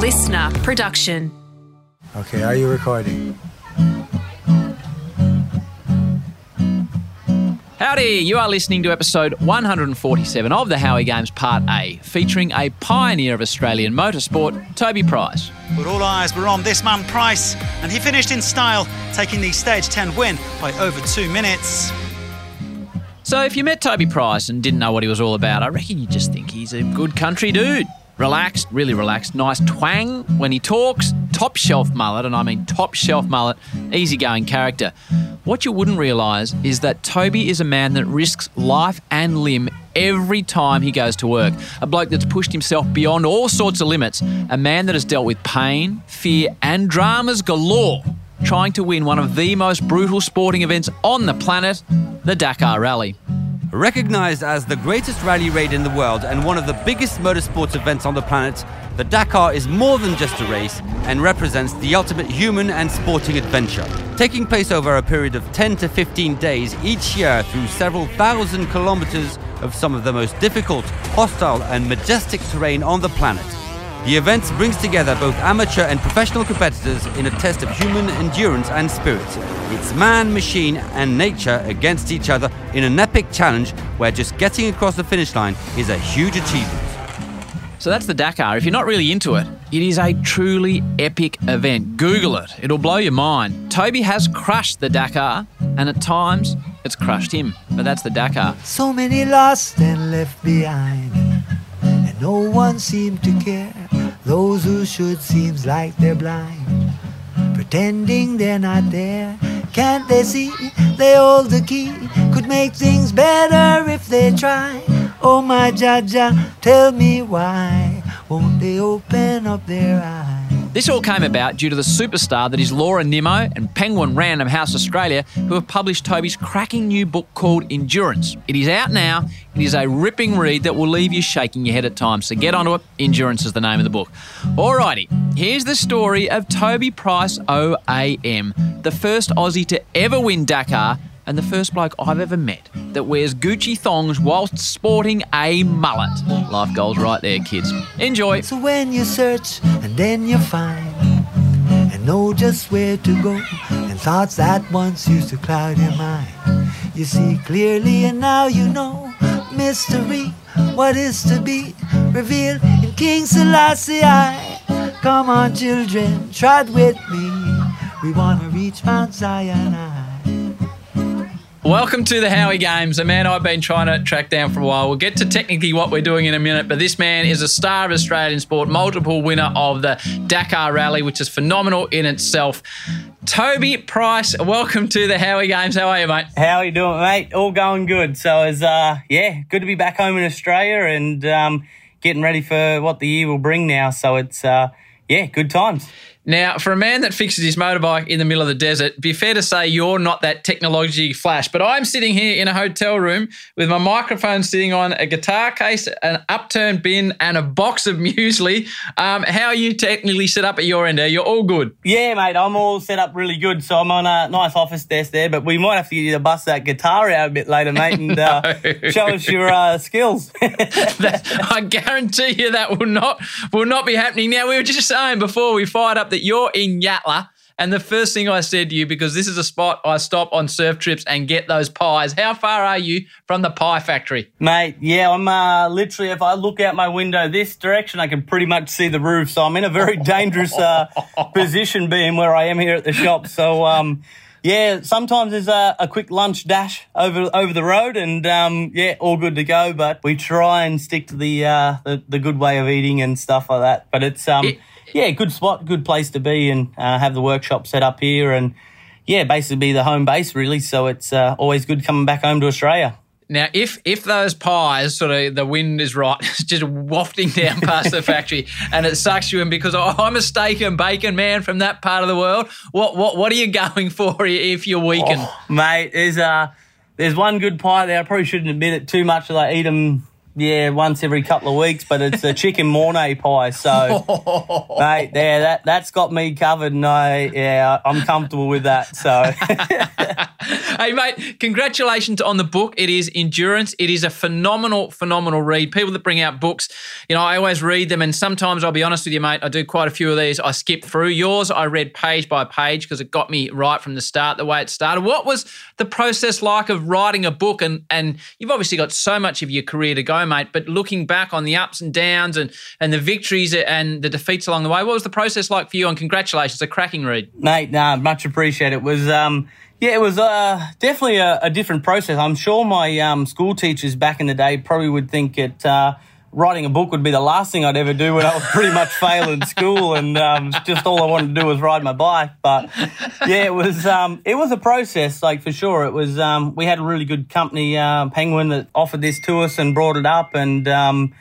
listener production. Okay, are you recording? Howdy, you are listening to episode 147 of the Howie Games Part A, featuring a pioneer of Australian motorsport, Toby Price. But all eyes were on this man Price, and he finished in style, taking the Stage 10 win by over two minutes. So, if you met Toby Price and didn't know what he was all about, I reckon you just think he's a good country dude. Relaxed, really relaxed, nice twang when he talks, top shelf mullet, and I mean top shelf mullet, easygoing character. What you wouldn't realise is that Toby is a man that risks life and limb every time he goes to work. A bloke that's pushed himself beyond all sorts of limits. A man that has dealt with pain, fear, and dramas galore, trying to win one of the most brutal sporting events on the planet, the Dakar Rally. Recognized as the greatest rally raid in the world and one of the biggest motorsports events on the planet, the Dakar is more than just a race and represents the ultimate human and sporting adventure. Taking place over a period of 10 to 15 days each year through several thousand kilometers of some of the most difficult, hostile, and majestic terrain on the planet. The event brings together both amateur and professional competitors in a test of human endurance and spirit. It's man, machine, and nature against each other in an epic challenge where just getting across the finish line is a huge achievement. So that's the Dakar. If you're not really into it, it is a truly epic event. Google it, it'll blow your mind. Toby has crushed the Dakar, and at times it's crushed him. But that's the Dakar. So many lost and left behind, and no one seemed to care. Those who should seems like they're blind, pretending they're not there. Can't they see they hold the key? Could make things better if they try. Oh my Jaja, tell me why won't they open up their eyes? This all came about due to the superstar that is Laura Nimmo and Penguin Random House Australia, who have published Toby's cracking new book called Endurance. It is out now. It is a ripping read that will leave you shaking your head at times. So get onto it. Endurance is the name of the book. Alrighty, here's the story of Toby Price OAM, the first Aussie to ever win Dakar and the first bloke I've ever met that wears Gucci thongs whilst sporting a mullet. Life goals right there, kids. Enjoy. So when you search and then you find and know just where to go and thoughts that once used to cloud your mind, you see clearly and now you know mystery. What is to be revealed in King Selassie? Come on, children, trot with me. We wanna reach Mount Zion. Welcome to the Howie Games, a man I've been trying to track down for a while. We'll get to technically what we're doing in a minute, but this man is a star of Australian sport, multiple winner of the Dakar Rally, which is phenomenal in itself. Toby Price, welcome to the Howie Games. How are you, mate? How are you doing, mate? All going good. So it's uh, yeah, good to be back home in Australia and um, getting ready for what the year will bring now. So it's uh, yeah, good times. Now, for a man that fixes his motorbike in the middle of the desert, be fair to say you're not that technology flash. But I'm sitting here in a hotel room with my microphone sitting on a guitar case, an upturned bin, and a box of muesli. Um, how are you technically set up at your end there? You're all good. Yeah, mate, I'm all set up really good. So I'm on a nice office desk there, but we might have to get you to bust that guitar out a bit later, mate, and uh, show us your uh, skills. That- I guarantee you that will not will not be happening. Now we were just saying before we fired up that you're in Yatala, and the first thing I said to you because this is a spot I stop on surf trips and get those pies. How far are you from the pie factory? Mate, yeah, I'm uh, literally, if I look out my window this direction, I can pretty much see the roof. So I'm in a very dangerous uh, position being where I am here at the shop. So, um, yeah, sometimes there's a, a quick lunch dash over over the road, and um, yeah, all good to go. But we try and stick to the uh, the, the good way of eating and stuff like that. But it's um, It- yeah, good spot, good place to be, and uh, have the workshop set up here, and yeah, basically be the home base really. So it's uh, always good coming back home to Australia. Now, if if those pies sort of the wind is right, it's just wafting down past the factory, and it sucks you in because oh, I'm a steak and bacon man from that part of the world. What what what are you going for if you're weakened? Mate, there's uh there's one good pie there. I probably shouldn't admit it too much. that I eat them, yeah, once every couple of weeks. But it's a chicken mornay pie. So, mate, there that that's got me covered. No, yeah, I'm comfortable with that. So, hey, mate, congratulations on the book. It is Endurance. It is a phenomenal, phenomenal read. People that bring out books, you know, I always read them, and sometimes I'll be honest with you, mate, I do quite a few of these. I skip through. Yours, I read page by page because it got me right from the start, the way it started. What was the process like of writing a book? And and you've obviously got so much of your career to go, mate, but looking back on the ups and downs and, and the victories and the defeats along the way, what was the process like for you? And congratulations, a cracking read. Mate, nah, much appreciated. It was, um, yeah, it was uh, definitely a, a, different process. I'm sure my um, school teachers back in the day probably would think it. Uh, writing a book would be the last thing I'd ever do when I was pretty much failing school, and um, just all I wanted to do was ride my bike. But yeah, it was um, it was a process, like for sure. It was um, we had a really good company, uh, Penguin, that offered this to us and brought it up, and um,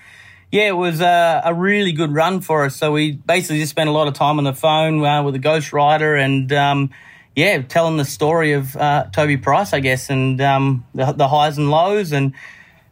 yeah, it was a, a, really good run for us. So we basically just spent a lot of time on the phone uh, with a ghostwriter and, um, yeah, telling the story of uh, Toby Price, I guess, and um, the, the, highs and lows. And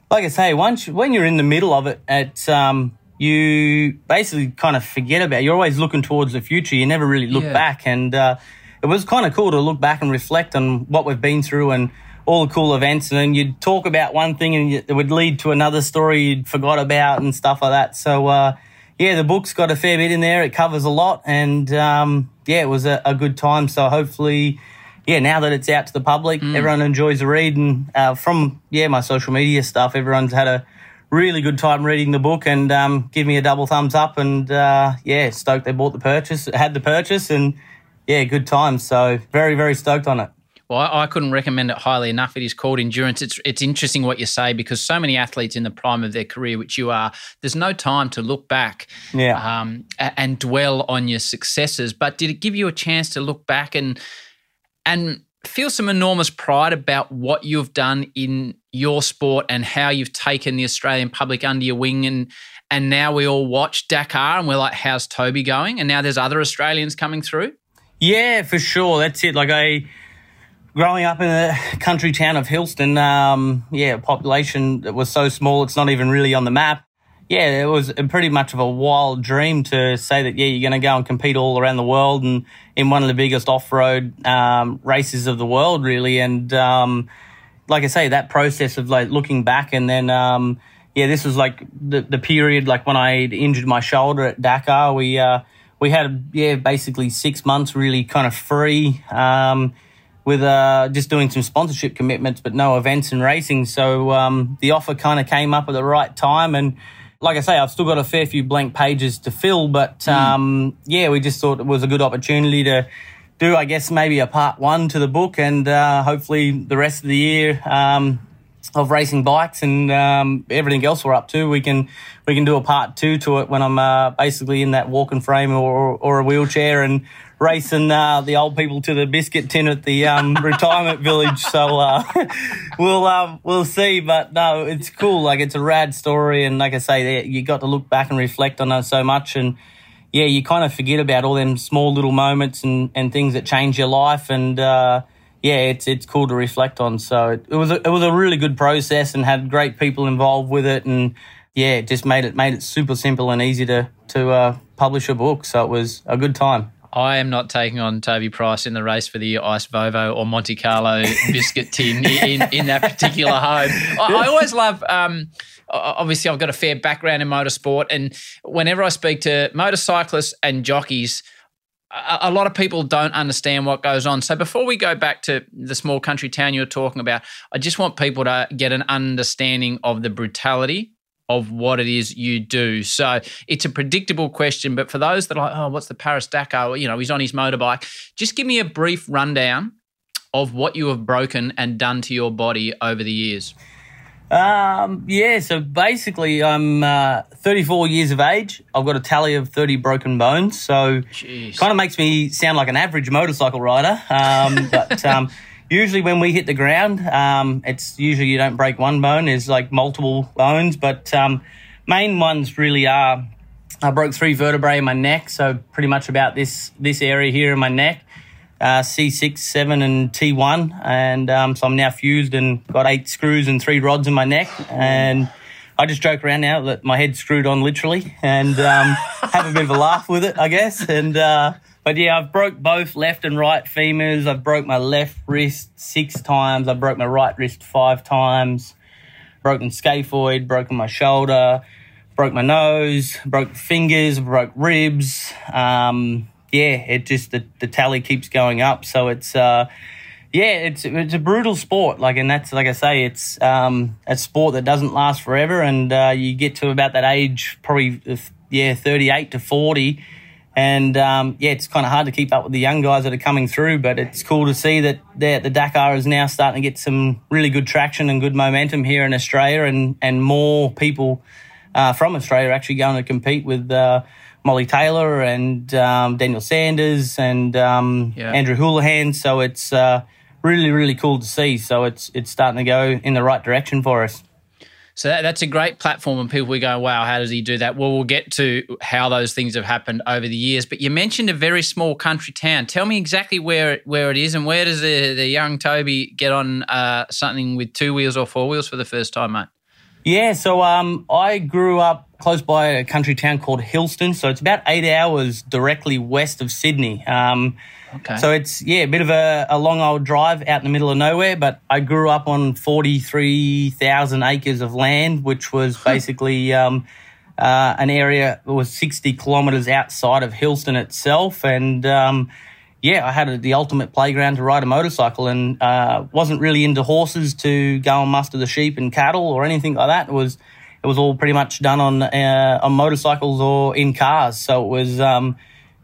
like I say, once when you're in the middle of it, at um, you basically kind of forget about. It. You're always looking towards the future. You never really look yeah. back, and uh, it was kind of cool to look back and reflect on what we've been through and all the cool events, and then you'd talk about one thing and it would lead to another story you'd forgot about and stuff like that. So, uh, yeah, the book's got a fair bit in there. It covers a lot, and um, yeah, it was a, a, good time. So hopefully, yeah, now that it's out to the public, mm. everyone enjoys the read, and uh, from yeah my social media stuff, everyone's had a really good time reading the book and um, give me a double thumbs up, and uh, yeah, stoked they bought the purchase, had the purchase, and yeah, good time. So very very stoked on it. Well, I, I, couldn't recommend it highly enough. It is called endurance. It's it's interesting what you say because so many athletes in the prime of their career, which you are, there's no time to look back, yeah. um, and dwell on your successes. But did it give you a chance to look back and and feel some enormous pride about what you've done in your sport and how you've taken the Australian public under your wing and and now we all watch Dakar and we're like, how's Toby going? And now there's other Australians coming through. Yeah, for sure. That's it. Like I growing up in the country town of Hillston, um, yeah, population that was so small it's not even really on the map. Yeah, it was pretty much of a wild dream to say that, yeah, you're going to go and compete all around the world and in one of the biggest off road um, races of the world, really. And um, like I say, that process of like looking back and then, um, yeah, this was like the, the period like when I injured my shoulder at Dakar. We, uh, we had, yeah, basically six months really kind of free. Um, with uh, just doing some sponsorship commitments, but no events and racing. So um, the offer kind of came up at the right time. And like I say, I've still got a fair few blank pages to fill, but mm. um, yeah, we just thought it was a good opportunity to do, I guess, maybe a part one to the book, and uh, hopefully the rest of the year um, of racing bikes and um, everything else we're up to, we can we can do a part two to it when I'm uh, basically in that walking frame or, or a wheelchair and racing uh, the old people to the biscuit tin at the um, retirement village. So uh, we'll um, we'll see. But no, it's cool. Like it's a rad story, and like I say, you got to look back and reflect on it so much, and yeah, you kind of forget about all them small little moments and, and things that change your life, and uh, yeah, it's it's cool to reflect on. So it, it was a, it was a really good process, and had great people involved with it, and yeah, it just made it made it super simple and easy to to uh, publish a book. So it was a good time. I am not taking on Toby Price in the race for the Ice Vovo or Monte Carlo biscuit tin in, in that particular home. I, I always love. Um, obviously, I've got a fair background in motorsport, and whenever I speak to motorcyclists and jockeys, a, a lot of people don't understand what goes on. So before we go back to the small country town you were talking about, I just want people to get an understanding of the brutality of what it is you do. So it's a predictable question, but for those that are like, oh, what's the Paris Dakar? You know, he's on his motorbike. Just give me a brief rundown of what you have broken and done to your body over the years. Um, yeah, so basically, I'm uh, 34 years of age. I've got a tally of 30 broken bones. So kind of makes me sound like an average motorcycle rider. Um, but um, usually when we hit the ground, um, it's usually you don't break one bone. There's like multiple bones, but um, main ones really are. I broke three vertebrae in my neck, so pretty much about this this area here in my neck, uh, C6, 7, and T1, and um, so I'm now fused and got eight screws and three rods in my neck, and I just joke around now that my head's screwed on literally, and um, have a bit of a laugh with it, I guess, and. Uh, but yeah, I've broke both left and right femurs. I've broke my left wrist six times. I broke my right wrist five times. Broken scaphoid, broken my shoulder, broke my nose, broke fingers, broke ribs. Um, yeah, it just the, the tally keeps going up. So it's uh, yeah, it's it's a brutal sport. Like, and that's like I say, it's um, a sport that doesn't last forever. And uh, you get to about that age, probably yeah, thirty eight to forty, and um, yeah, it's kind of hard to keep up with the young guys that are coming through. But it's cool to see that the Dakar is now starting to get some really good traction and good momentum here in Australia, and and more people uh, from Australia are actually going to compete with. Uh, Molly Taylor and um, Daniel Sanders and um, Yeah. Andrew Houlihan. So it's uh, really, really cool to see. So it's it's starting to go in the right direction for us. So that, that's a great platform, and people will go, "Wow, how does he do that?" Well, we'll get to how those things have happened over the years. But you mentioned a very small country town. Tell me exactly where it, where it is, and where does the, the young Toby get on uh, something with two wheels or four wheels for the first time, mate? Yeah, so um, I grew up close by a country town called Hillston. So it's about eight hours directly west of Sydney. Um, Okay. So it's yeah, a bit of a, a long old drive out in the middle of nowhere. But I grew up on forty three thousand acres of land, which was basically um, uh, an area that was sixty kilometres outside of Hillston itself, and um, yeah, I had a, the ultimate playground to ride a motorcycle, and uh, wasn't really into horses to go and muster the sheep and cattle or anything like that. It was it was all pretty much done on uh, on motorcycles or in cars. So it was um,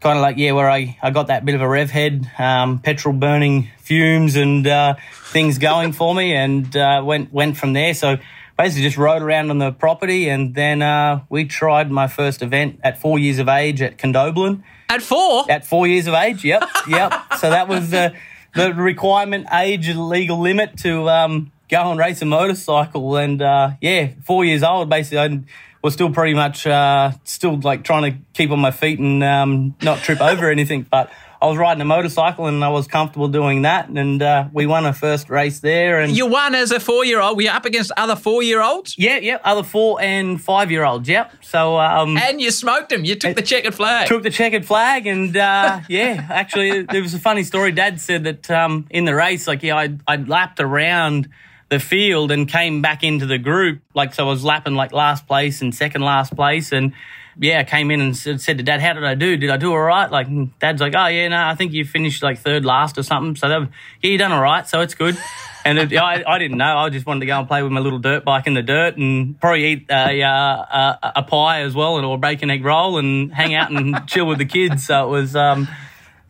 kind of like yeah, where I, I got that bit of a rev head, um, petrol burning fumes and uh, things going for me, and uh, went went from there. So basically just rode around on the property, and then uh, we tried my first event at four years of age at Condobolin. At four, At four years of age, yep, yep. so that was the the requirement age legal limit to um, go and race a motorcycle, and uh, yeah, four years old. Basically, I was still pretty much uh, still like trying to keep on my feet and um, not trip over anything, but. I was riding a motorcycle and I was comfortable doing that, and uh, we won a first race there. And you won as a four year old. Were you up against other four year olds? yeah, yeah, other four and five year olds, yep. So um, And you smoked them. You took the checkered flag. took the checkered flag and uh, yeah actually there was a funny story dad said that um, in the race like yeah I, I lapped around the field and came back into the group. Like so i was lapping like last place and second last place and yeah i came in and said, said to dad how did i do? Did i do all right? Like dad's like oh yeah no i think you finished like third last or something. So that, yeah you done all right so it's good. And it, I, I didn't know. I just wanted to go and play with my little dirt bike in the dirt and probably eat a, uh, a, a pie as well and or a bacon egg roll and hang out and chill with the kids. So it was, um,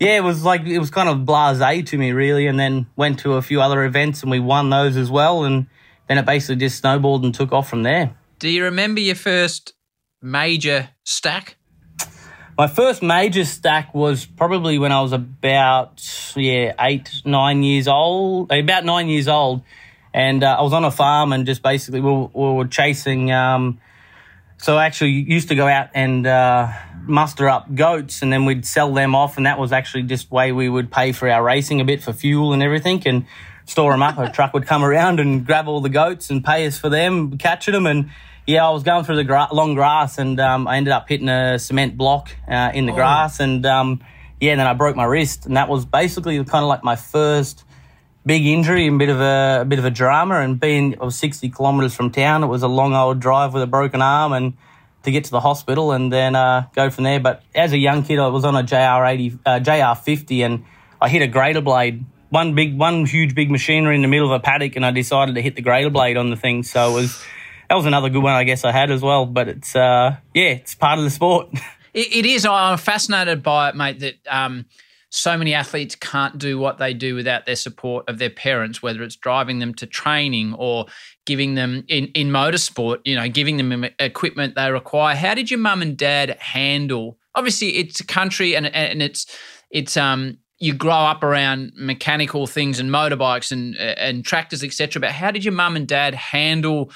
yeah, it was like it was kind of blasé to me really. And then went to a few other events and we won those as well. And then it basically just snowballed and took off from there. Do you remember your first major stack? My first major stack was probably when I was about yeah eight nine years old, about nine years old, and uh, I was on a farm and just basically we were, we were chasing. Um, so I actually used to go out and uh, muster up goats, and then we'd sell them off, and that was actually just way we would pay for our racing a bit for fuel and everything, and store them up. A truck would come around and grab all the goats and pay us for them, catching them, and yeah, I was going through the gra- long grass, and um, I ended up hitting a cement block uh, in the grass, and um, yeah, then I broke my wrist, and that was basically kind of like my first big injury and bit of a, a bit of a drama. And being I was sixty kilometres from town, it was a long old drive with a broken arm and to get to the hospital and then uh, go from there. But as a young kid, I was on a JR eighty, uh, fifty, and I hit a grader blade. One big, one huge big machinery in the middle of a paddock, and I decided to hit the grader blade on the thing. So it was that was another good one, I guess I had as well. But it's uh, yeah, it's part of the sport. It, it is. I'm fascinated by it, mate. That um, so many athletes can't do what they do without their support of their parents, whether it's driving them to training or giving them in in motorsport. You know, giving them equipment they require. How did your mum and dad handle? Obviously, it's a country, and and it's it's um. You grow up around mechanical things and motorbikes and and tractors, etc. But how did your mum and dad handle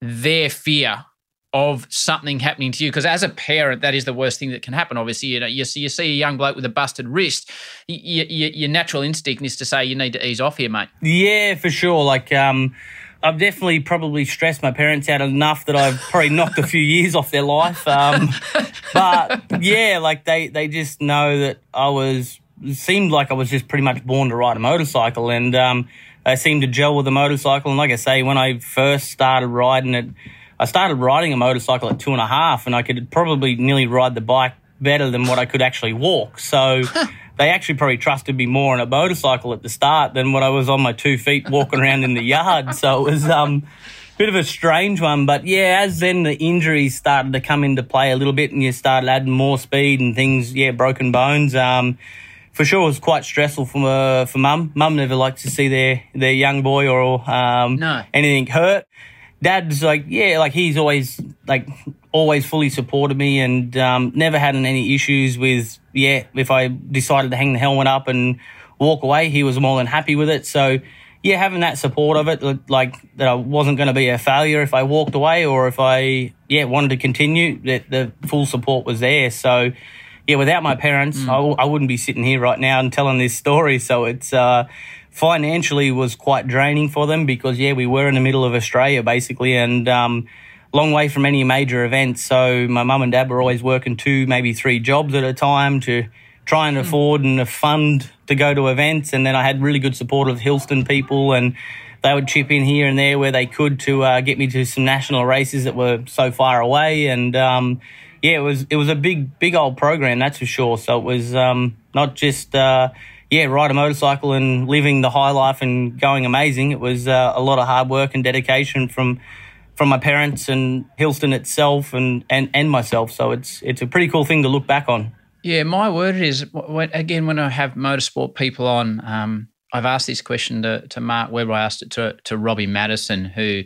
their fear of something happening to you because as a parent that is the worst thing that can happen obviously you know you see, you see a young bloke with a busted wrist y y y your natural instinct is to say you need to ease off here mate Yeah, for sure. Like, um, I've definitely probably stressed my parents out enough that I've probably knocked a few years off their life. Um, but yeah, like they they just know that I was seemed like I was just pretty much born to ride a motorcycle, and um, I seemed to gel with the motorcycle. And like I say, when I first started riding it, I started riding a motorcycle at two and a half, and I could probably nearly ride the bike better than what I could actually walk. So. They actually probably trusted me more on a motorcycle at the start than when I was on my two feet walking around in the yard. So it was um, bit of a strange one, but yeah, as then the injuries started to come into play a little bit, and you started adding more speed and things, yeah, broken bones. Um, for sure, it was quite stressful for uh, for mum. Mum never likes to see their their young boy or um, No. anything hurt. Dad's like, yeah, like he's always like always fully supported me and um, never had any issues with yeah. If I decided to hang the helmet up and walk away, he was more than happy with it. So yeah, having that support of it, like that I wasn't going to be a failure if I walked away or if I yeah wanted to continue, that the full support was there. So yeah, without my parents, I, I wouldn't be sitting here right now and telling this story. So it's uh, financially was quite draining for them because yeah, we were in the middle of Australia basically, and um, long way from any major events. So my mum and dad were always working two, maybe three jobs at a time to try and afford and fund to go to events. And then I had really good support of Hillston people and. They would chip in here and there where they could to uh, get me to some national races that were so far away, and um, yeah, it was it was a big big old program, that's for sure. So it was um, not just uh, yeah ride a motorcycle and living the high life and going amazing. It was uh, a lot of hard work and dedication from from my parents and Hillston itself and, and, and myself. So it's it's a pretty cool thing to look back on. Yeah, my word is again when I have motorsport people on. Um, I've asked this question to, to Mark Webber. I asked it to to Robbie Madison, who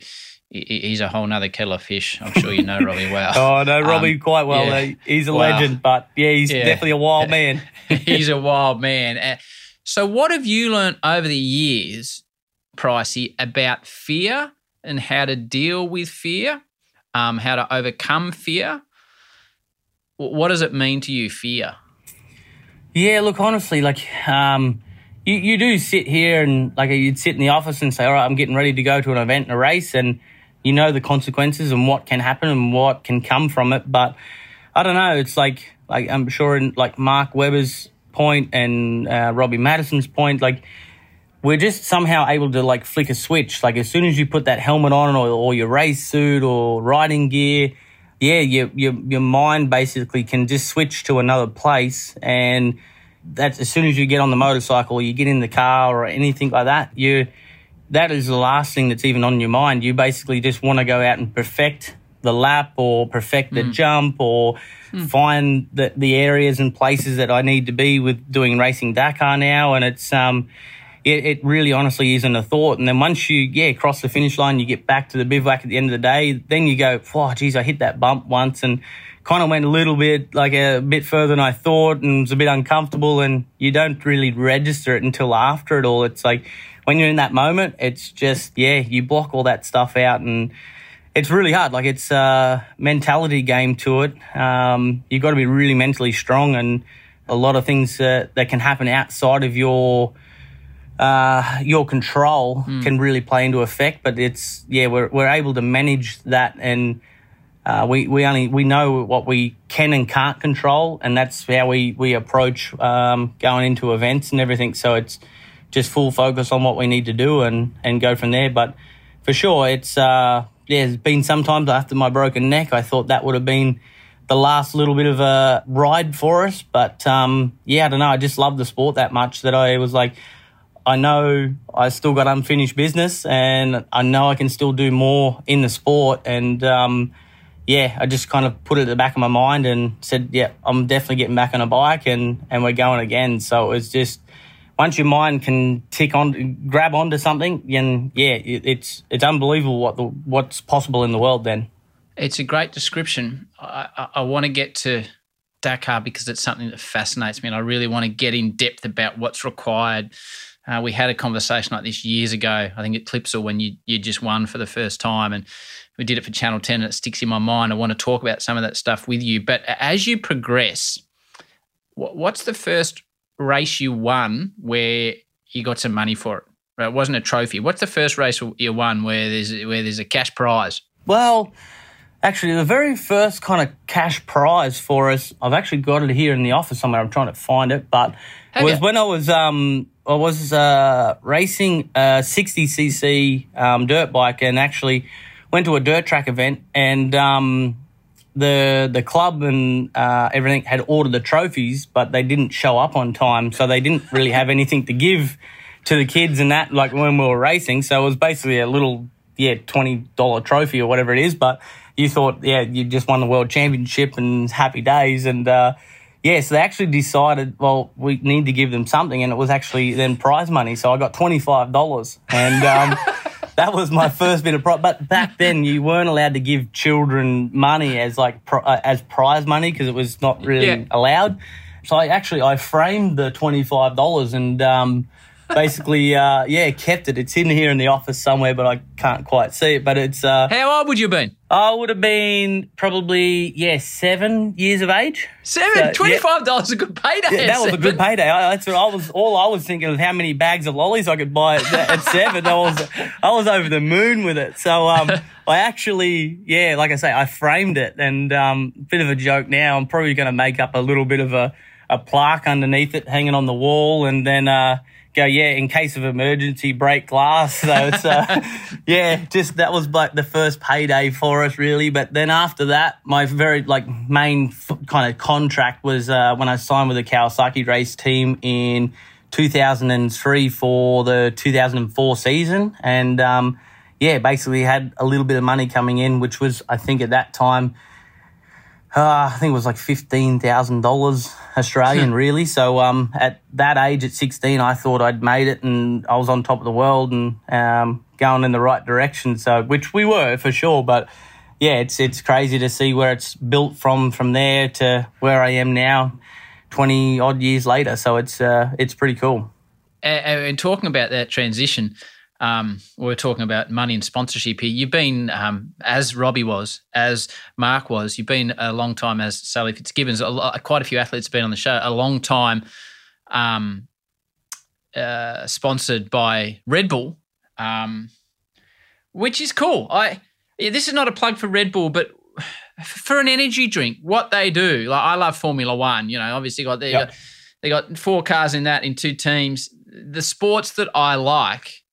he's a whole nother kettle of fish. I'm sure you know Robbie well. Oh, I know Robbie Um, quite well. yeah. He's a Wow. legend, but yeah, he's Yeah. definitely a wild man. he's a wild man. Uh, So, what have you learnt over the years, Pricey, about fear and how to deal with fear, um, how to overcome fear? What does it mean to you, fear? Yeah, look, honestly, like, um, you, you do sit here and, like, you'd sit in the office and say, all right, I'm getting ready to go to an event and a race, and you know the consequences and what can happen and what can come from it. But I don't know, it's like, like, I'm sure in, like, Mark Webber's point and uh, Robbie Madison's point, like, we're just somehow able to like flick a switch. Like as soon as you put that helmet on or, or your race suit or riding gear, yeah, your, your your mind basically can just switch to another place. And that's as soon as you get on the motorcycle, or you get in the car or anything like that, you that is the last thing that's even on your mind. You basically just want to go out and perfect the lap or perfect the jump or find the, the areas and places that I need to be with doing racing Dakar now. And it's, um, it, it really honestly isn't a thought. And then once you, yeah, cross the finish line, you get back to the bivouac at the end of the day, then you go, oh, geez, I hit that bump once and kind of went a little bit, like a bit further than I thought and was a bit uncomfortable. And you don't really register it until after it all. It's like when you're in that moment, it's just, yeah, you block all that stuff out and, it's really hard. Like it's a mentality game to it. Um, you've got to be really mentally strong, and a lot of things uh, that can happen outside of your uh, your control can really play into effect. But it's yeah, we're we're able to manage that, and uh, we we only we know what we can and can't control, and that's how we we approach um, going into events and everything. So it's just full focus on what we need to do and and go from there. But for sure, it's uh, yeah. There's been sometimes after my broken neck, I thought that would have been the last little bit of a ride for us. But um, yeah, I don't know. I just love the sport that much that I was like, I know I still got unfinished business, and I know I can still do more in the sport. And um, yeah, I just kind of put it at the back of my mind and said, yeah, I'm definitely getting back on a bike, and and we're going again. So it was just once your mind can tick on, grab onto something, then yeah, it, it's it's unbelievable what the what's possible in the world. Then It's a great description. I, I, I want to get to Dakar because it's something that fascinates me, and I really want to get in depth about what's required. Uh, we had a conversation like this years ago. I think at Clipsal when you you just won for the first time, and we did it for Channel Ten, and it sticks in my mind. I want to talk about some of that stuff with you. But as you progress, what, what's the first race you won where you got some money for it? Right, It wasn't a trophy. What's the first race you won where there's where there's a cash prize? Well, Actually, the very first kind of cash prize for us, I've actually got it here in the office somewhere. I'm trying to find it, but Have was you? when I was um I was uh, racing a 60cc um, dirt bike and actually went to a dirt track event and um, the the club and uh, everything had ordered the trophies, but they didn't show up on time, so they didn't really have anything to give to the kids and that like when we were racing. So it was basically a little yeah twenty dollar trophy or whatever it is, but you thought yeah you just won the world championship and happy days and. Uh, yeah, so they actually decided, well, we need to give them something, and it was actually then prize money. So I got twenty five dollars, and um, that was my first bit of prize. But back then, you weren't allowed to give children money as like pri- uh, as prize money because it was not really Yeah. allowed. So I actually I framed the twenty five dollars and um, basically uh, yeah kept it. It's in here in the office somewhere, but I can't quite see it. But it's uh, How old would you have been? I would have been probably yeah seven years of age. Seven. So. Twenty-five dollars a good payday. Yeah, that was a good payday. I, that's what I was. All I was thinking of how many bags of lollies I could buy at, at seven. I was, I was over the moon with it. So, um, I actually, yeah, like I say, I framed it, and um, bit of a joke. Now I'm probably going to make up a little bit of a, a plaque underneath it, hanging on the wall, and then uh, go, yeah, in case of emergency, break glass. So it's, uh, yeah, just that was like the first payday for us, really. But then after that, my very like main f- kind of contract was uh, when I signed with the Kawasaki race team in 2003 for the 2004 season, and um, yeah, basically had a little bit of money coming in, which was I think at that time. Uh, I think it was like fifteen thousand dollars Australian, really. So, um, at that age, at sixteen, I thought I'd made it, and I was on top of the world and um, going in the right direction. So, which we were for sure. But yeah, it's it's crazy to see where it's built from from there to where I am now, twenty odd years later. So it's uh, it's pretty cool. and, and talking about that transition, um, we're talking about money and sponsorship here. You've been, um, as Robbie was, as Mark was, you've been a long time, as Sally Fitzgibbons, a lo- quite a few athletes have been on the show, a long time um, uh, sponsored by Red Bull, um, which is cool. I yeah, This is not a plug for Red Bull, but for an energy drink, what they do, like I love Formula One, you know, obviously got, they, Yep. got, they got four cars in that in two teams. The sports that I like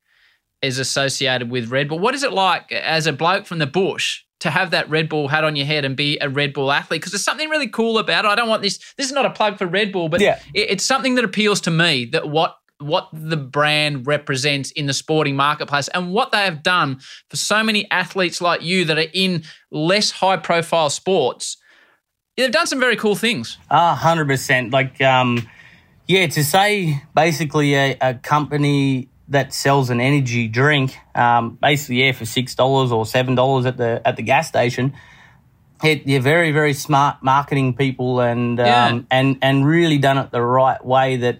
is associated with Red Bull. What is it like as a bloke from the bush to have that Red Bull hat on your head and be a Red Bull athlete? Because there's something really cool about it. I don't want this. This is not a plug for Red Bull, but Yeah. it- it's something that appeals to me. That what what the brand represents in the sporting marketplace and what they have done for so many athletes like you that are in less high profile sports. They've done some very cool things. Ah, hundred percent. Like, um, yeah, to say basically a, a company that sells an energy drink, um, basically, yeah, for six dollars or seven dollars at the at the gas station. It, you're very, very smart marketing people, and um, and and really done it the right way. That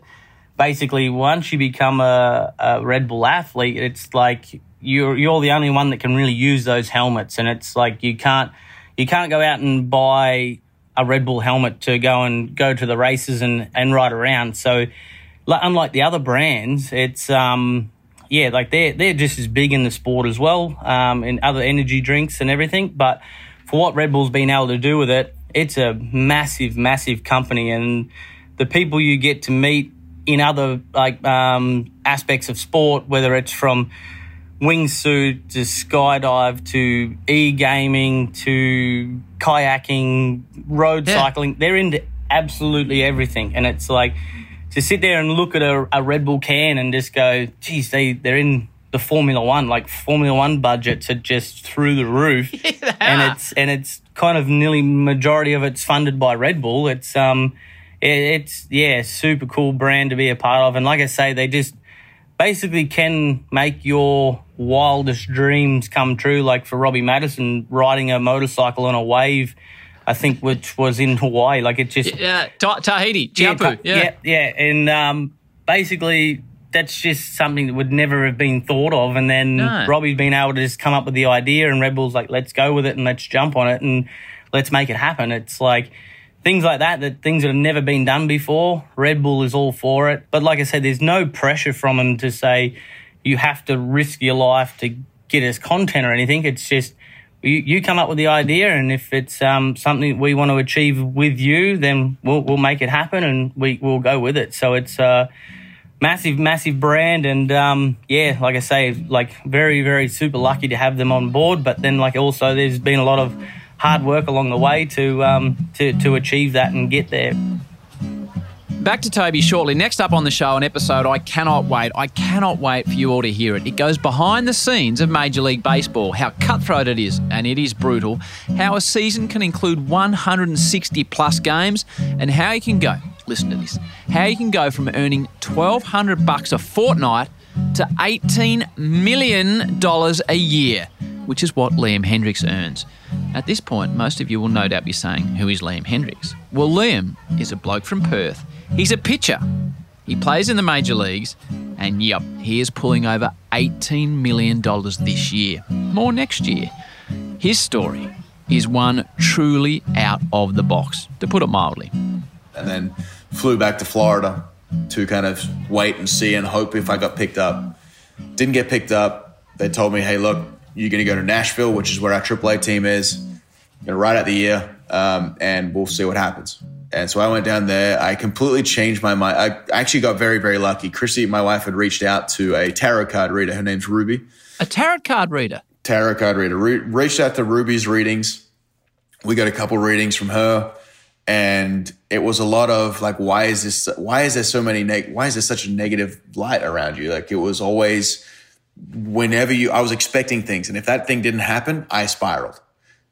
basically, once you become a, a Red Bull athlete, it's like you're you're the only one that can really use those helmets, and it's like you can't you can't go out and buy a Red Bull helmet to go and go to the races and and ride around. So, unlike the other brands, it's um yeah, like they're they're just as big in the sport as well, um, in other energy drinks and everything. But for what Red Bull's been able to do with it, it's a massive, massive company, and the people you get to meet in other like um, aspects of sport, whether it's from wingsuit to skydive to e-gaming to kayaking, road Yeah. cycling, they're into absolutely everything, and it's like to sit there and look at a, a Red Bull can and just go, geez, they, they're in the Formula One, like Formula One budgets are just through the roof. and it's and it's kind of nearly majority of it's funded by Red Bull. It's um it, it's yeah, super cool brand to be a part of. And like I say, they just basically can make your wildest dreams come true. Like for Robbie Madison riding a motorcycle on a wave, I think which was in Hawaii. Like it just Yeah, Ta- Tahiti, yeah, Yeah, yeah, yeah. And um, basically, that's just something that would never have been thought of. And then No. Robbie's been able to just come up with the idea, and Red Bull's like, let's go with it and let's jump on it and let's make it happen. It's like things like that, that things that have never been done before. Red Bull is all for it. But like I said, there's no pressure from them to say you have to risk your life to get us content or anything. It's just you, you come up with the idea, and if it's um, something we want to achieve with you, then we'll we'll make it happen, and we we'll go with it. So it's a massive, massive brand, and um, yeah, like I say, like very, very super lucky to have them on board. But then, like also, there's been a lot of hard work along the way to um, to to achieve that and get there. Back to Toby shortly. Next up on the show, an episode I cannot wait. I cannot wait for you all to hear it. It goes behind the scenes of Major League Baseball, how cutthroat it is, and it is brutal, how a season can include 160 plus games, and how you can go, listen to this, how you can go from earning 1200 bucks a fortnight to $18 million a year, which is what Liam Hendriks earns. At this point, most of you will no doubt be saying, Who is Liam Hendriks? Well, Liam is a bloke from Perth. He's a pitcher. He plays in the major leagues, and yep, he is pulling over $18 million this year. More next year. His story is one truly out of the box, to put it mildly. And then flew back to Florida to kind of wait and see and hope if I got picked up. Didn't get picked up. They told me, hey, look, you're going to go to Nashville, which is where our AAA team is. Going to ride out the year, um, and we'll see what happens. And so I went down there. I completely changed my mind. I actually got very, very lucky. Chrissy, my wife, had reached out to a tarot card reader. Her name's Ruby. A tarot card reader? Tarot card reader. Re- reached out to Ruby's readings. We got a couple readings from her. And it was a lot of like, why is this, why is there so many, neg- why is there such a negative light around you? Like it was always, whenever you, I was expecting things. And if that thing didn't happen, I spiraled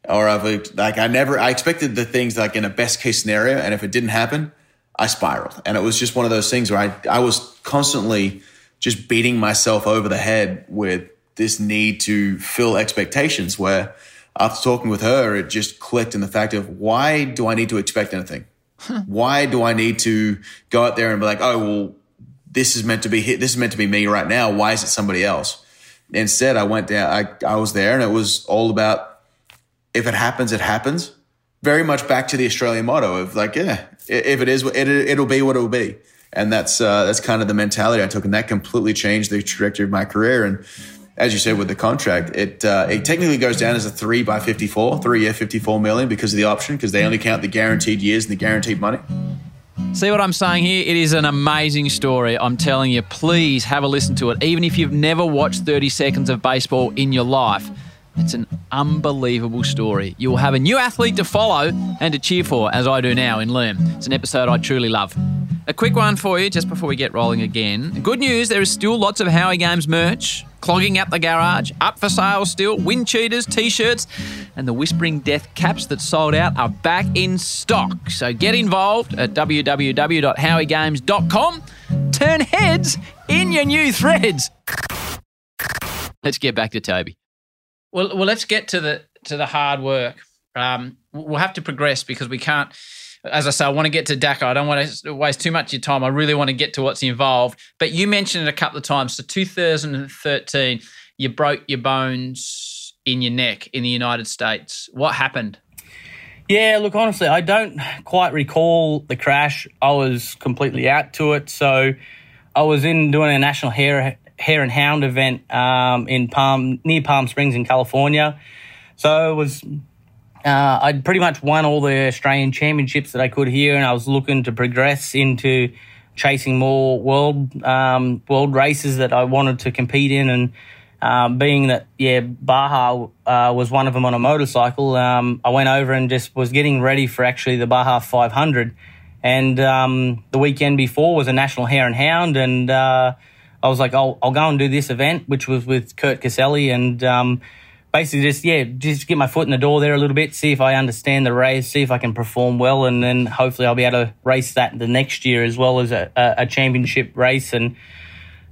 or I've like I never I expected the things like in a best case scenario, and if it didn't happen, I spiraled, and it was just one of those things where I I was constantly just beating myself over the head with this need to fill expectations. Where after talking with her, it just clicked in the fact of why do I need to expect anything? Hmm. Why do I need to go out there and be like, oh well, this is meant to be hit, this is meant to be me right now. Why is it somebody else? Instead, I went down. I I was there, and it was all about if it happens, it happens. Very much back to the Australian motto of like, yeah, if it is, it, it'll be what it will be. And that's, uh, that's kind of the mentality I took. And that completely changed the trajectory of my career. And as you said, with the contract, it, uh, it technically goes down as a three by 54, three year, 54 million because of the option, because they only count the guaranteed years and the guaranteed money. See what I'm saying here? It is an amazing story. I'm telling you, please have a listen to it. Even if you've never watched 30 seconds of baseball in your life, it's an unbelievable story. You will have a new athlete to follow and to cheer for, as I do now in Liam. It's an episode I truly love. A quick one for you just before we get rolling again. Good news there is still lots of Howie Games merch clogging up the garage, up for sale still, wind cheaters, t shirts, and the Whispering Death caps that sold out are back in stock. So get involved at www.howiegames.com. Turn heads in your new threads. Let's get back to Toby. Well, well, let's get to the to the hard work. Um, we'll have to progress because we can't. As I say, I want to get to Dakar. I don't want to waste too much of your time. I really want to get to what's involved. But you mentioned it a couple of times. So 2013, you broke your bones in your neck in the United States. What happened? Yeah, look, honestly, I don't quite recall the crash. I was completely out to it. So I was in doing a national hare hare and hound event um, in Palm near Palm Springs in California. So it was uh, I'd pretty much won all the Australian championships that I could here, and I was looking to progress into chasing more world um, world races that I wanted to compete in. And um, being that yeah, Baja uh, was one of them on a motorcycle, um, I went over and just was getting ready for actually the Baja 500. And um, the weekend before was a national hare and hound, and uh, I was like, I'll, I'll go and do this event, which was with Kurt Caselli, and um, basically just yeah, just get my foot in the door there a little bit, see if I understand the race, see if I can perform well, and then hopefully I'll be able to race that the next year as well as a, a, championship race. And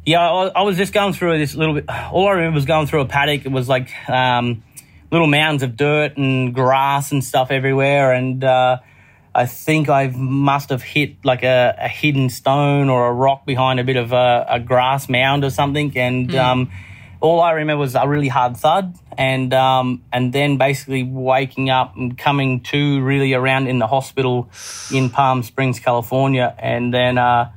yeah, I, I, was just going through this little bit. All I remember was going through a paddock. It was like um, little mounds of dirt and grass and stuff everywhere, and uh, I think I must have hit like a, a, hidden stone or a rock behind a bit of a, a grass mound or something. And mm. um, all I remember was a really hard thud. And, um, and then basically waking up and coming to really around in the hospital in Palm Springs, California. And then, uh,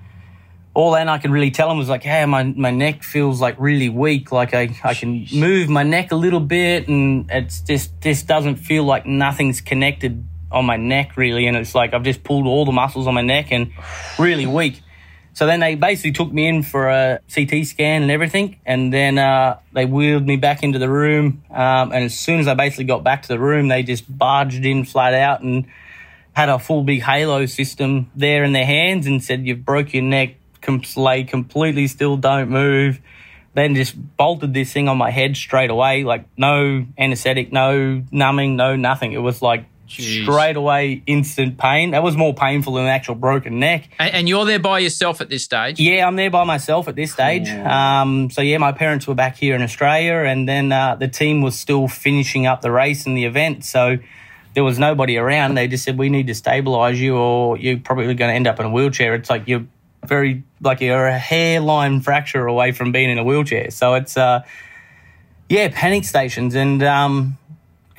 all then I could really tell him was like, hey, my, my neck feels like really weak. Like I, I can move my neck a little bit and it's just, this doesn't feel like nothing's connected on my neck really. And it's like I've just pulled all the muscles on my neck and really weak. So then they basically took me in for a CT scan and everything. And then uh, they wheeled me back into the room. Um, and as soon as I basically got back to the room, they just barged in flat out and had a full big halo system there in their hands and said, You've broke your neck, com- lay completely still, don't move. Then just bolted this thing on my head straight away, like no anesthetic, no numbing, no nothing. It was like Jeez. straight away instant pain. That was more painful than the actual broken neck. And, and you're there by yourself at this stage. Yeah, I'm there by myself at this stage. Um, so yeah, my parents were back here in Australia, and then uh, the team was still finishing up the race and the event. So there was nobody around. They just said we need to stabilise you, or you're probably going to end up in a wheelchair. It's like you're very like you're a hairline fracture away from being in a wheelchair. So it's uh, yeah, panic stations and um,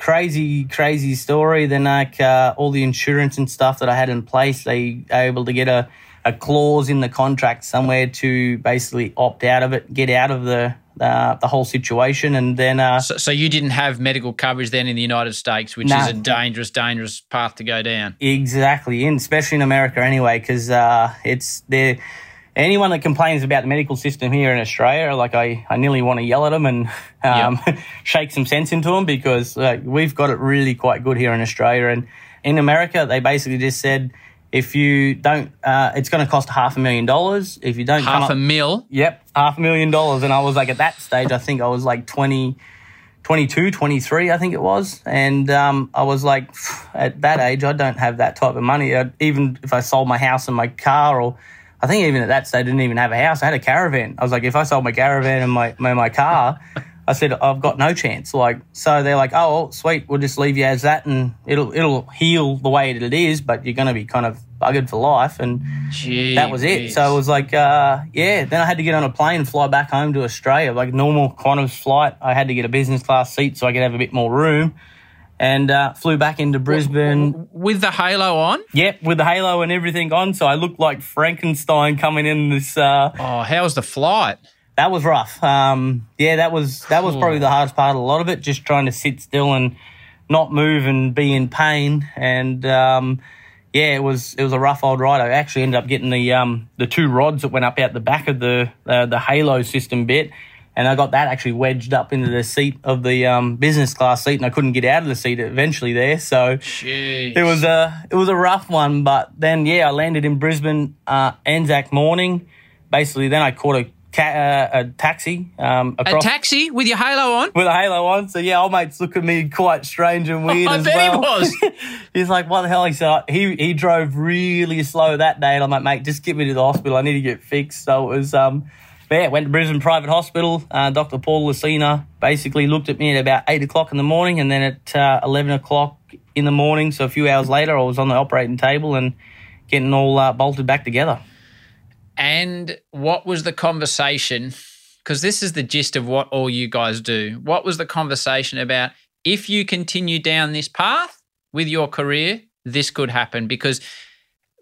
crazy, crazy story. Then like uh, all the insurance and stuff that I had in place, they are able to get a, a clause in the contract somewhere to basically opt out of it, get out of the uh, the whole situation, and then uh, So, so you didn't have medical coverage then in the United States, which No. is a dangerous, dangerous path to go down. Exactly, and especially in America anyway, because uh, it's there. Anyone that complains about the medical system here in Australia, like I, I nearly want to yell at them and um, shake some sense into them because uh, we've got it really quite good here in Australia. And in America, they basically just said if you don't, uh, it's going to cost half a million dollars. If you don't come Half up, a mil. Yep, half a million dollars. And I was like, at that stage, I think I was like 20, 22, 23, I think it was. And um, I was like, at that age, I don't have that type of money. i even if I sold my house and my car, or I think even at that stage, I didn't even have a house. I had a caravan. I was like, if I sold my caravan and my, my, my car, I said, I've got no chance. Like, so they're like, oh, well, sweet, we'll just leave you as that and it'll, it'll heal the way that it is, but you're going to be kind of buggered for life. And Gee that was it. So it was like, uh, yeah. Then I had to get on a plane and fly back home to Australia, like normal Qantas flight. I had to get a business class seat so I could have a bit more room, and uh, flew back into Brisbane. with the halo on. Yep, with the halo and everything on, so I looked like Frankenstein coming in this. Uh, Oh, how was the flight? that was rough. Um, yeah, that was that was probably the hardest part a lot of it. Just trying to sit still and not move and be in pain. And um, yeah, it was it was a rough old ride. I actually ended up getting the um, the two rods that went up out the back of the uh, the halo system bit. And I got that actually wedged up into the seat of the um, business class seat, and I couldn't get out of the seat eventually there. So Jeez. it was a it was a rough one, but then yeah, I landed in Brisbane uh, Anzac morning. Basically, then I caught a ca- uh, a taxi um, a across taxi with your halo on. with a halo on. So yeah, old mates look at me quite strange and weird I as bet he was. He's like, "What the hell?" He said he he drove really slow that day, and I'm like, "Mate, just get me to the hospital. I need to get fixed." So it was um. But yeah, went to Brisbane Private Hospital. Uh, Dr. Paul Licina basically looked at me at about eight o'clock in the morning, and then at uh, eleven o'clock in the morning, so a few hours later, I was on the operating table and getting all uh, bolted back together. And what was the conversation? Because this is the gist of what all you guys do. What was the conversation about? If you continue down this path with your career, this could happen. Because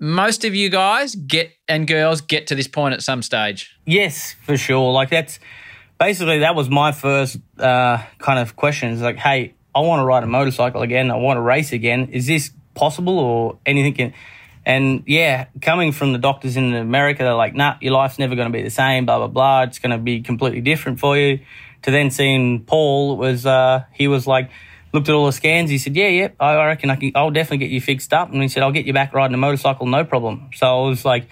most of you guys get and girls get to this point at some stage. Yes, for sure. Like that's basically that was my first uh, kind of question. It's like, hey, I want to ride a motorcycle again. I want to race again. Is this possible or anything can? And yeah, coming from the doctors in America, they're like, nah, your life's never going to be the same. Blah blah blah. It's going to be completely different for you. To then seeing Paul was uh, he was like. Looked at all the scans. He said, "Yeah, yeah, I I reckon I can. I'll definitely get you fixed up." And he said, "I'll get you back riding a motorcycle, no problem." So I was like,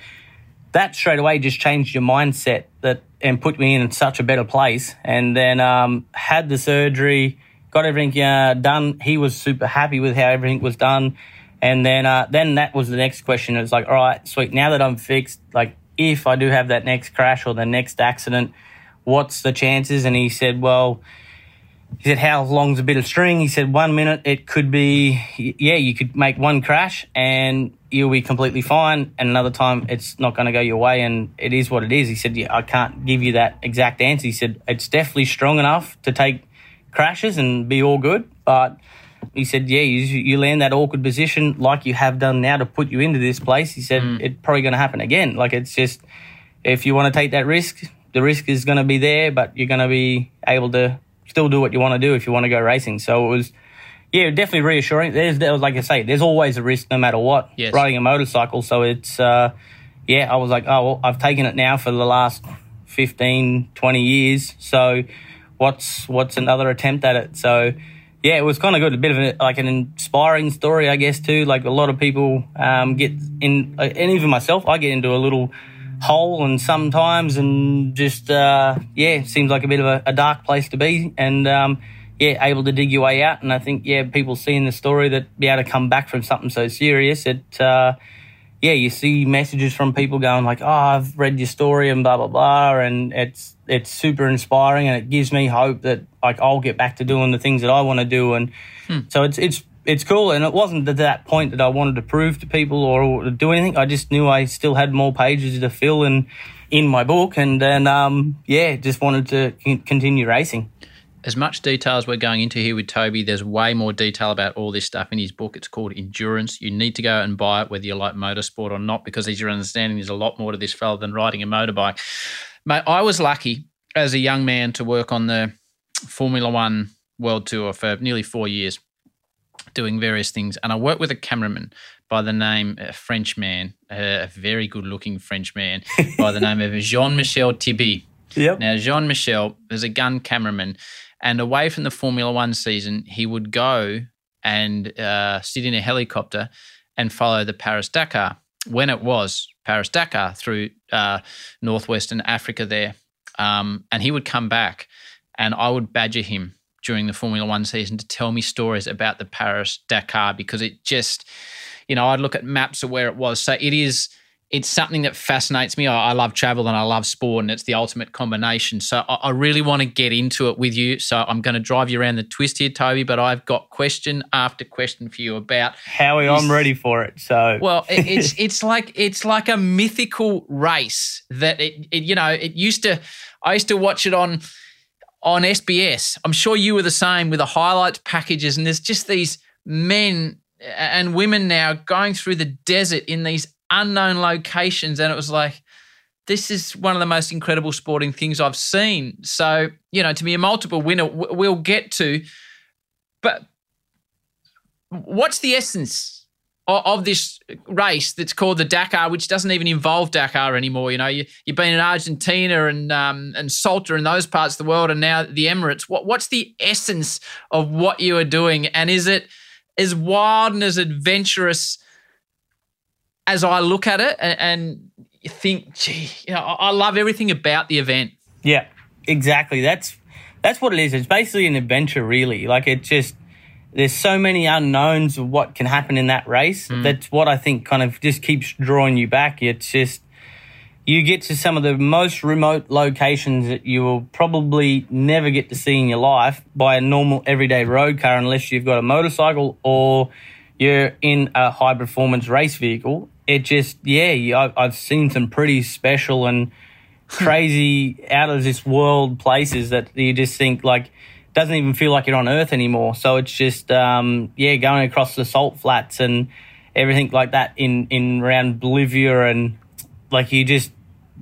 that straight away just changed your mindset that and put me in such a better place. And then um, had the surgery, got everything uh, done. He was super happy with how everything was done. And then uh, then that was the next question. It was like, all right, sweet. Now that I'm fixed, like if I do have that next crash or the next accident, what's the chances? And he said, well. He said, How long's a bit of string? He said, One minute it could be, yeah, you could make one crash and you'll be completely fine. And another time it's not going to go your way and it is what it is. He said, Yeah, I can't give you that exact answer. He said, It's definitely strong enough to take crashes and be all good. But he said, Yeah, you, you land that awkward position like you have done now to put you into this place. He said, mm. It's probably going to happen again. Like it's just, if you want to take that risk, the risk is going to be there, but you're going to be able to still do what you want to do if you want to go racing. So it was, yeah, definitely reassuring. There's, there was, like I say, there's always a risk no matter what Yes. riding a motorcycle. So it's, uh, yeah, I was like, oh, well, I've taken it now for the last 15, 20 years. So what's, what's another attempt at it? So, yeah, it was kind of good. A bit of a, like an inspiring story, I guess, too. Like a lot of people um, get in, uh, and even myself, I get into a little hole and sometimes and just, uh, yeah, seems like a bit of a, a dark place to be. And, um, yeah, able to dig your way out. And I think, yeah, people seeing the story that be able to come back from something so serious, it, uh, yeah, you see messages from people going like, "Oh, I've read your story and blah blah blah," and it's it's super inspiring and it gives me hope that like I'll get back to doing the things that I want to do, and so it's it's it's cool. And it wasn't at that point that I wanted to prove to people or do anything. I just knew I still had more pages to fill in in my book, and then um, yeah, just wanted to con- continue racing. as much detail as we're going into here with Toby, there's way more detail about all this stuff in his book. It's called Endurance. You need to go and buy it, whether you like motorsport or not, because as you're understanding, there's a lot more to this fella than riding a motorbike. Mate, I was lucky as a young man to work on the Formula One World Tour for nearly four years, doing various things. And I worked with a cameraman by the name, a French man, a very good looking French man by the name of Jean Michel Tibi. Yep. Now, Jean Michel is a gun cameraman, and away from the Formula One season, he would go and uh, sit in a helicopter and follow the Paris Dakar when it was Paris Dakar through uh, northwestern Africa there. Um, and he would come back, and I would badger him during the Formula One season to tell me stories about the Paris Dakar because it just, you know, I'd look at maps of where it was. So it is it's something that fascinates me. I, I love travel and I love sport, and it's the ultimate combination. So I, I really want to get into it with you. So I'm going to drive you around the twist here, Toby. But I've got question after question for you about Howie, I'm ready for it. So well, it, it's it's like it's like a mythical race that it, it you know it used to. I used to watch it on on SBS. I'm sure you were the same with the highlights packages, and there's just these men and women now going through the desert in these unknown locations, and it was like. This is one of the most incredible sporting things I've seen. So, you know, to be a multiple winner, we'll get to. But what's the essence of, this race that's called the Dakar, which doesn't even involve Dakar anymore? You know, you, you've been in Argentina and um, and Salta and those parts of the world, and now the Emirates. What what's the essence of what you are doing, and is it as wild and as adventurous as I look at it and, and you think, gee, you know, I, I love everything about the event. Yeah, exactly. That's that's what it is. It's basically an adventure, really. Like it just there's so many unknowns of what can happen in that race. Hmm. That's what I think kind of just keeps drawing you back. It's just you get to some of the most remote locations that you will probably never get to see in your life by a normal everyday road car unless you've got a motorcycle or you're in a high performance race vehicle. It just, yeah, I've, I've seen some pretty special and crazy out of this world places that you just think like doesn't even feel like you're on earth anymore. So it's just um yeah going across the salt flats and everything like that in in around bolivia and like you just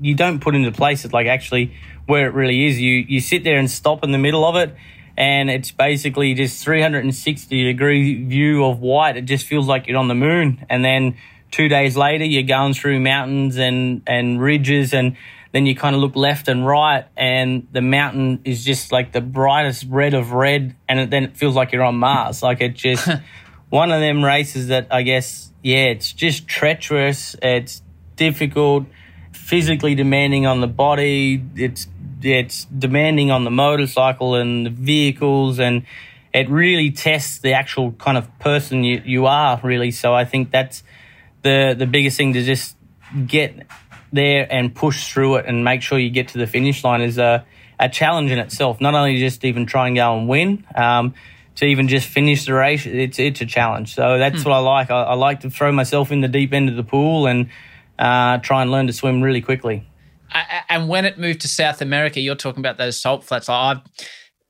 you don't put into place it like actually where it really is. You you sit there and stop in the middle of it and it's basically just 360 degree view of white. It just feels like you're on the moon. And then two days later you're going through mountains and and ridges and then you kind of look left and right and the mountain is just like the brightest red of red and it, then it feels like you're on mars. Like it just one of them races that i guess yeah it's just treacherous it's difficult physically demanding on the body it's it's demanding on the motorcycle and the vehicles and it really tests the actual kind of person you, you are really. So i think that's the the biggest thing to just get there and push through it and make sure you get to the finish line is a, a challenge in itself. Not only just even try and go and win, um, to even just finish the race, it's it's a challenge. So that's what I like. I, I like to throw myself in the deep end of the pool and uh, try and learn to swim really quickly. A- and when it moved to South America, you're talking about those salt flats. I've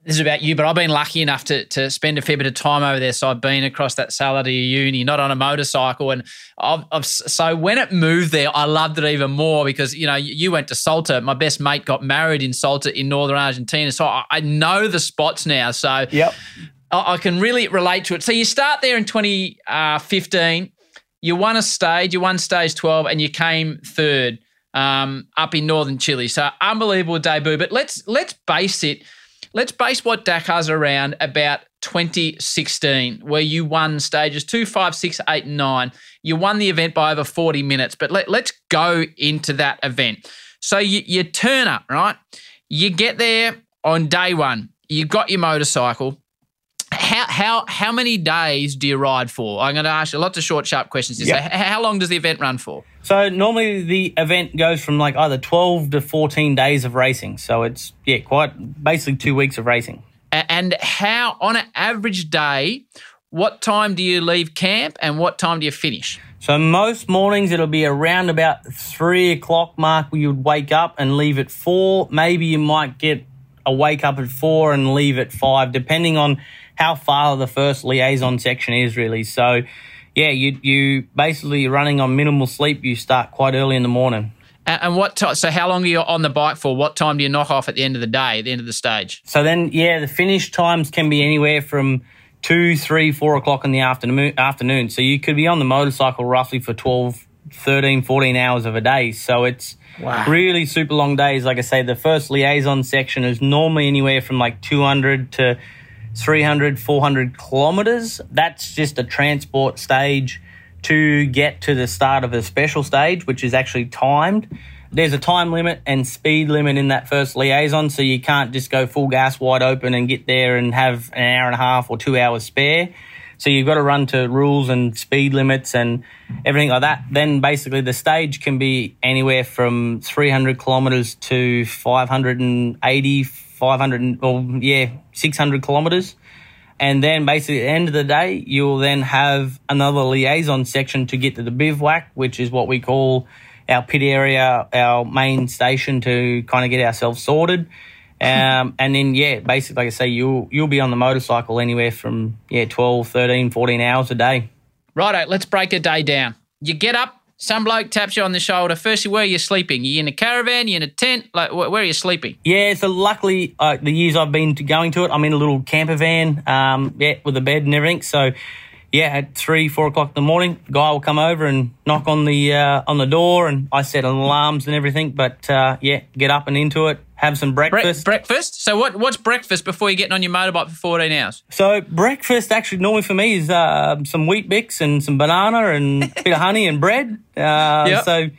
this is about you, but I've been lucky enough to to spend a fair bit of time over there. So I've been across that Salar de Uyuni, not on a motorcycle, and I've, I've so when it moved there, I loved it even more because you know you went to Salta. My best mate got married in Salta in northern Argentina, so I, I know the spots now. So Yep. I, I can really relate to it. So you start there in 2015. You won a stage, you won stage 12, and you came third um, up in northern Chile. So unbelievable debut. But let's let's base it. Let's base what Dakar's around about 2016, where you won stages two, five, six, eight, and nine. You won the event by over 40 minutes. But let, let's go into that event. So you, you turn up, right? You get there on day one. You've got your motorcycle how how how many days do you ride for? I'm going to ask you lots of short, sharp questions. here. So how long does the event run for? So normally the event goes from like either 12 to 14 days of racing. So it's yeah, quite basically 2 weeks of racing. And how on an average day, what time do you leave camp and what time do you finish? So most mornings it'll be around about three o'clock mark where you'd wake up and leave at four. Maybe you might get a wake up at four and leave at five, depending on how far the first liaison section is really. So yeah, you you basically running on minimal sleep. You start quite early in the morning. A- And what time? So how long are you on the bike for? What time do you knock off at the end of the day, at the end of the stage? So then, yeah, the finish times can be anywhere from two, three, four o'clock in the afternoon. Afternoon. So you could be on the motorcycle roughly for 12, 13, 14 hours of a day. So it's really super long days. Like I say, the first liaison section is normally anywhere from like 200 to 300, 400 kilometers. That's just a transport stage to get to the start of a special stage, which is actually timed. There's a time limit and speed limit in that first liaison, so you can't just go full gas wide open and get there and have an hour and a half or two hours spare. So you've got to run to rules and speed limits and everything like that. Then basically the stage can be anywhere from 300 kilometers to 580, 500, and- or yeah, 600 kilometers. And then basically at the end of the day, you'll then have another liaison section to get to the bivouac, which is what we call our pit area, our main station to kind of get ourselves sorted. Um, and then, yeah, basically, like I say, you'll, you'll be on the motorcycle anywhere from, yeah, 12, 13, 14 hours a day. Righto, let's break a day down. You get up, some bloke taps you on the shoulder. Firstly, where are you sleeping? Are You in a caravan? You in a tent? Like, where are you sleeping? Yeah, so luckily, uh, the years I've been going to it, I'm in a little camper van, um, yeah, with a bed and everything. So, yeah, at three, four o'clock in the morning, guy will come over and knock on the uh, on the door, and I set alarms and everything. But uh, yeah, get up and into it, have some Bre- breakfast. breakfast? So what? what's breakfast before you're getting on your motorbike for 14 hours? so breakfast actually normally for me is uh, some Weet-Bix and some banana and a bit of honey and bread. Uh, Yep. So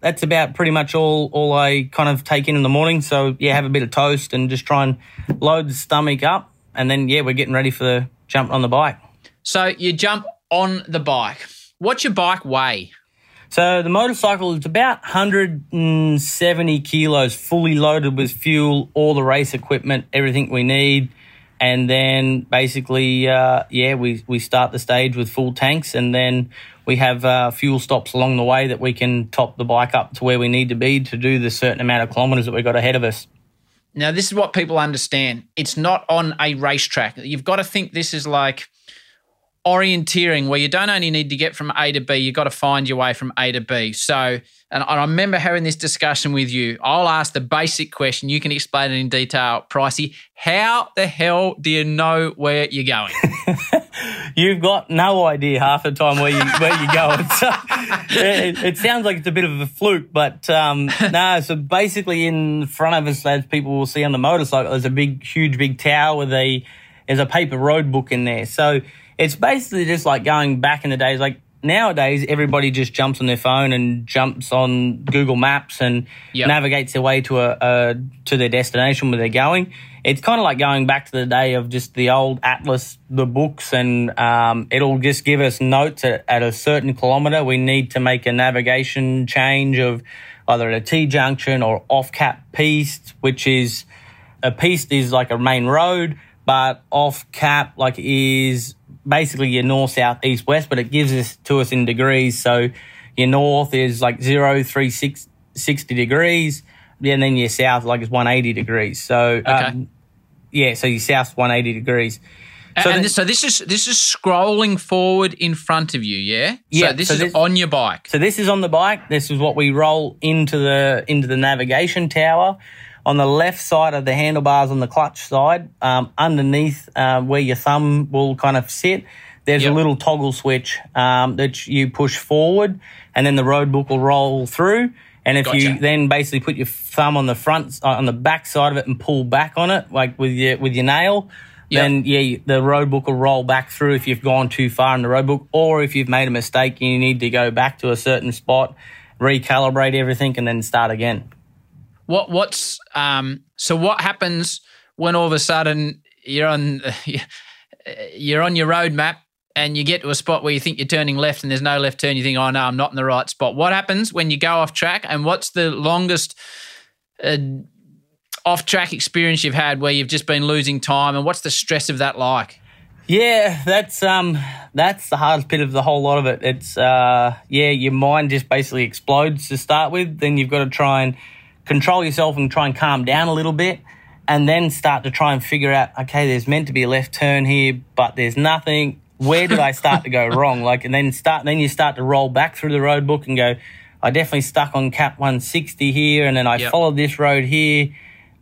that's about pretty much all all I kind of take in in the morning. So yeah, have a bit of toast and just try and load the stomach up, and then yeah, we're getting ready for the jump on the bike. So you jump on the bike. What's your bike weigh? So the motorcycle is about 170 kilos, fully loaded with fuel, all the race equipment, everything we need. And then basically, uh, yeah, we, we start the stage with full tanks and then we have uh, fuel stops along the way that we can top the bike up to where we need to be to do the certain amount of kilometres that we've got ahead of us. Now, this is what people understand. It's not on a racetrack. You've got to think this is like orienteering, where you don't only need to get from A to B, you've got to find your way from A to B. So, and I remember having this discussion with you. I'll ask the basic question. You can explain it in detail, Pricey. How the hell do you know where you're going? You've got no idea half the time where you where you're going. So it, it sounds like it's a bit of a fluke, but um, no. So basically, in front of us, as people will see on the motorcycle, there's a big, huge, big tower with a there's a paper road book in there. So it's basically just like going back in the days, like. Nowadays, everybody just jumps on their phone and jumps on Google Maps and Yep. navigates their way to a, a to their destination where they're going. It's kind of like going back to the day of just the old atlas, the books, and um, it'll just give us notes at, at a certain kilometre. We need to make a navigation change of either at a T junction or off cap piste, which is a piste is like a main road, but off cap like is basically your north, south, east, west, but it gives us to us in degrees. So your north is like zero, three, six, 60 degrees. And then your south like is 180 degrees. So, um, yeah, so you're south 180 degrees. So, So and then- this, so this is this is scrolling forward in front of you, yeah. Yeah, So this so is this- on your bike. So this is on the bike. This is what we roll into the into the navigation tower. On the left side of the handlebars on the clutch side, um, underneath uh, where your thumb will kind of sit, there's Yep. a little toggle switch um, that you push forward, and then the road book will roll through. And if you then basically put your thumb on the front uh, on the back side of it and pull back on it, like with your with your nail, Yep. then yeah, the road book will roll back through if you've gone too far in the road book, or if you've made a mistake and you need to go back to a certain spot, recalibrate everything, and then start again. What what's um so what happens when all of a sudden you're on you're on your road map and you get to a spot where you think you're turning left and there's no left turn, you think, oh no, I'm not in the right spot. What happens when you go off track and what's the longest uh, off track experience you've had where you've just been losing time and what's the stress of that like? Yeah, that's um that's the hardest bit of the whole lot of it. It's uh yeah, your mind just basically explodes to start with. Then you've got to try and control yourself and try and calm down a little bit and then start to try and figure out, okay, there's meant to be a left turn here, but there's nothing. Where did I start to go wrong? Like and then start then you start to roll back through the road book and go, I definitely stuck on cap 160 here and then I Yep. followed this road here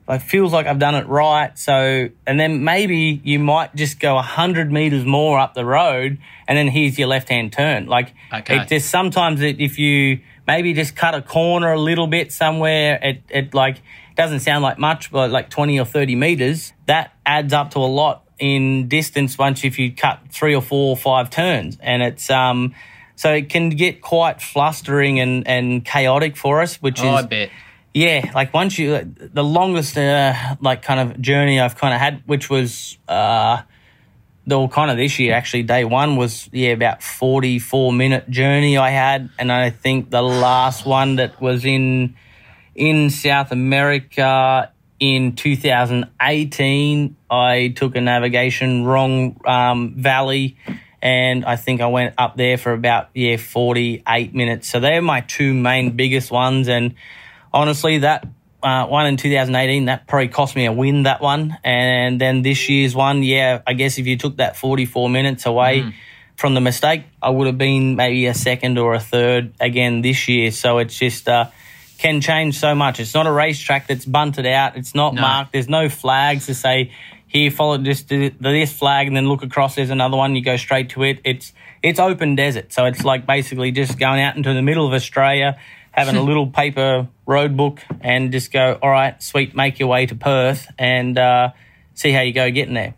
it feels like I've done it right. So, and then maybe you might just go a 100 meters more up the road and then here's your left hand turn. Like, Okay. it just sometimes it, if you maybe just cut a corner a little bit somewhere, it, it like doesn't sound like much, but like 20 or 30 meters, that adds up to a lot in distance once if you cut three or four or five turns. And it's, um, so it can get quite flustering and, and chaotic for us, which Oh, is I bet. Yeah, like once you, the longest, uh, like kind of journey I've kind of had, which was, uh, the kind of this year actually, day one was, yeah, about 44 minute journey I had. And I think the last one that was in, in South America in 2018, I took a navigation wrong, um, valley. And I think I went up there for about, yeah, 48 minutes. So they're my two main biggest ones. And, honestly, that uh, one in 2018, that probably cost me a win, that one. And then this year's one, yeah, I guess if you took that 44 minutes away from the mistake, I would have been maybe a second or a third again this year. So it's just, uh, can change so much. It's not a racetrack that's bunted out. It's not No. marked. There's no flags to say, here, follow this, this flag and then look across. There's another one. You go straight to it. It's, it's open desert. So it's like basically just going out into the middle of Australia, having a little paper road book and just go, all right, sweet, make your way to Perth and uh, see how you go getting there.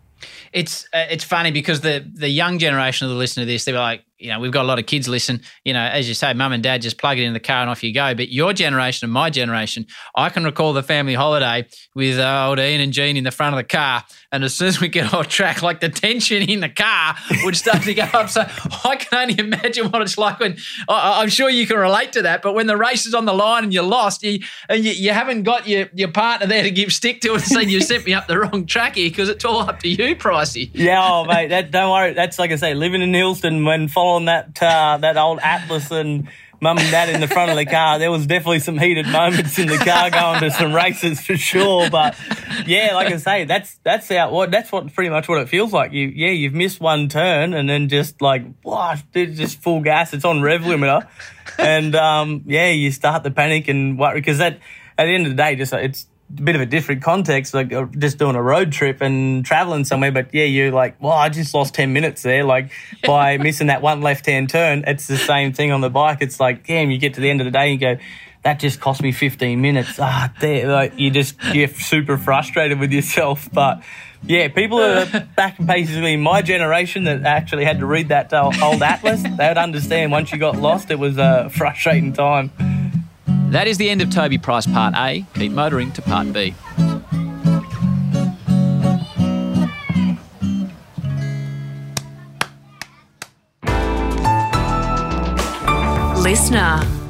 it's uh, it's funny because the the young generation of the listen to this, they're like, you know, we've got a lot of kids listen. You know, as you say, mum and dad just plug it in the car and off you go. But your generation and my generation, I can recall the family holiday with uh, old Ian and Jean in the front of the car, and as soon as we get off track, like the tension in the car would start to go up. So I can only imagine what it's like when I, I'm sure you can relate to that. But when the race is on the line and you're lost, you, and you, you haven't got your, your partner there to give stick to and say you sent me up the wrong track here because it's all up to you, Pricey. Yeah, oh, mate, that, don't worry. That's like I say, living in Hillston when following that uh, that old Atlas and mum and dad in the front of the car, there was definitely some heated moments in the car going to some races for sure. But yeah, like I say, that's that's out what that's what pretty much what it feels like. You yeah, you've missed one turn and then just like wow, just full gas. It's on rev limiter, and um, yeah, you start the panic and worry because that at the end of the day, just it's bit of a different context, like uh, just doing a road trip and traveling somewhere. But yeah, you're like, well, I just lost 10 minutes there. Like by missing that one left hand turn, it's the same thing on the bike. It's like, damn, you get to the end of the day and you go, that just cost me 15 minutes. Ah, there, like you just get super frustrated with yourself. But yeah, people are back basically my generation that actually had to read that uh, old atlas. They would understand once you got lost, it was a frustrating time. That is the end of Toby Price Part A. Keep motoring to Part B. Listener.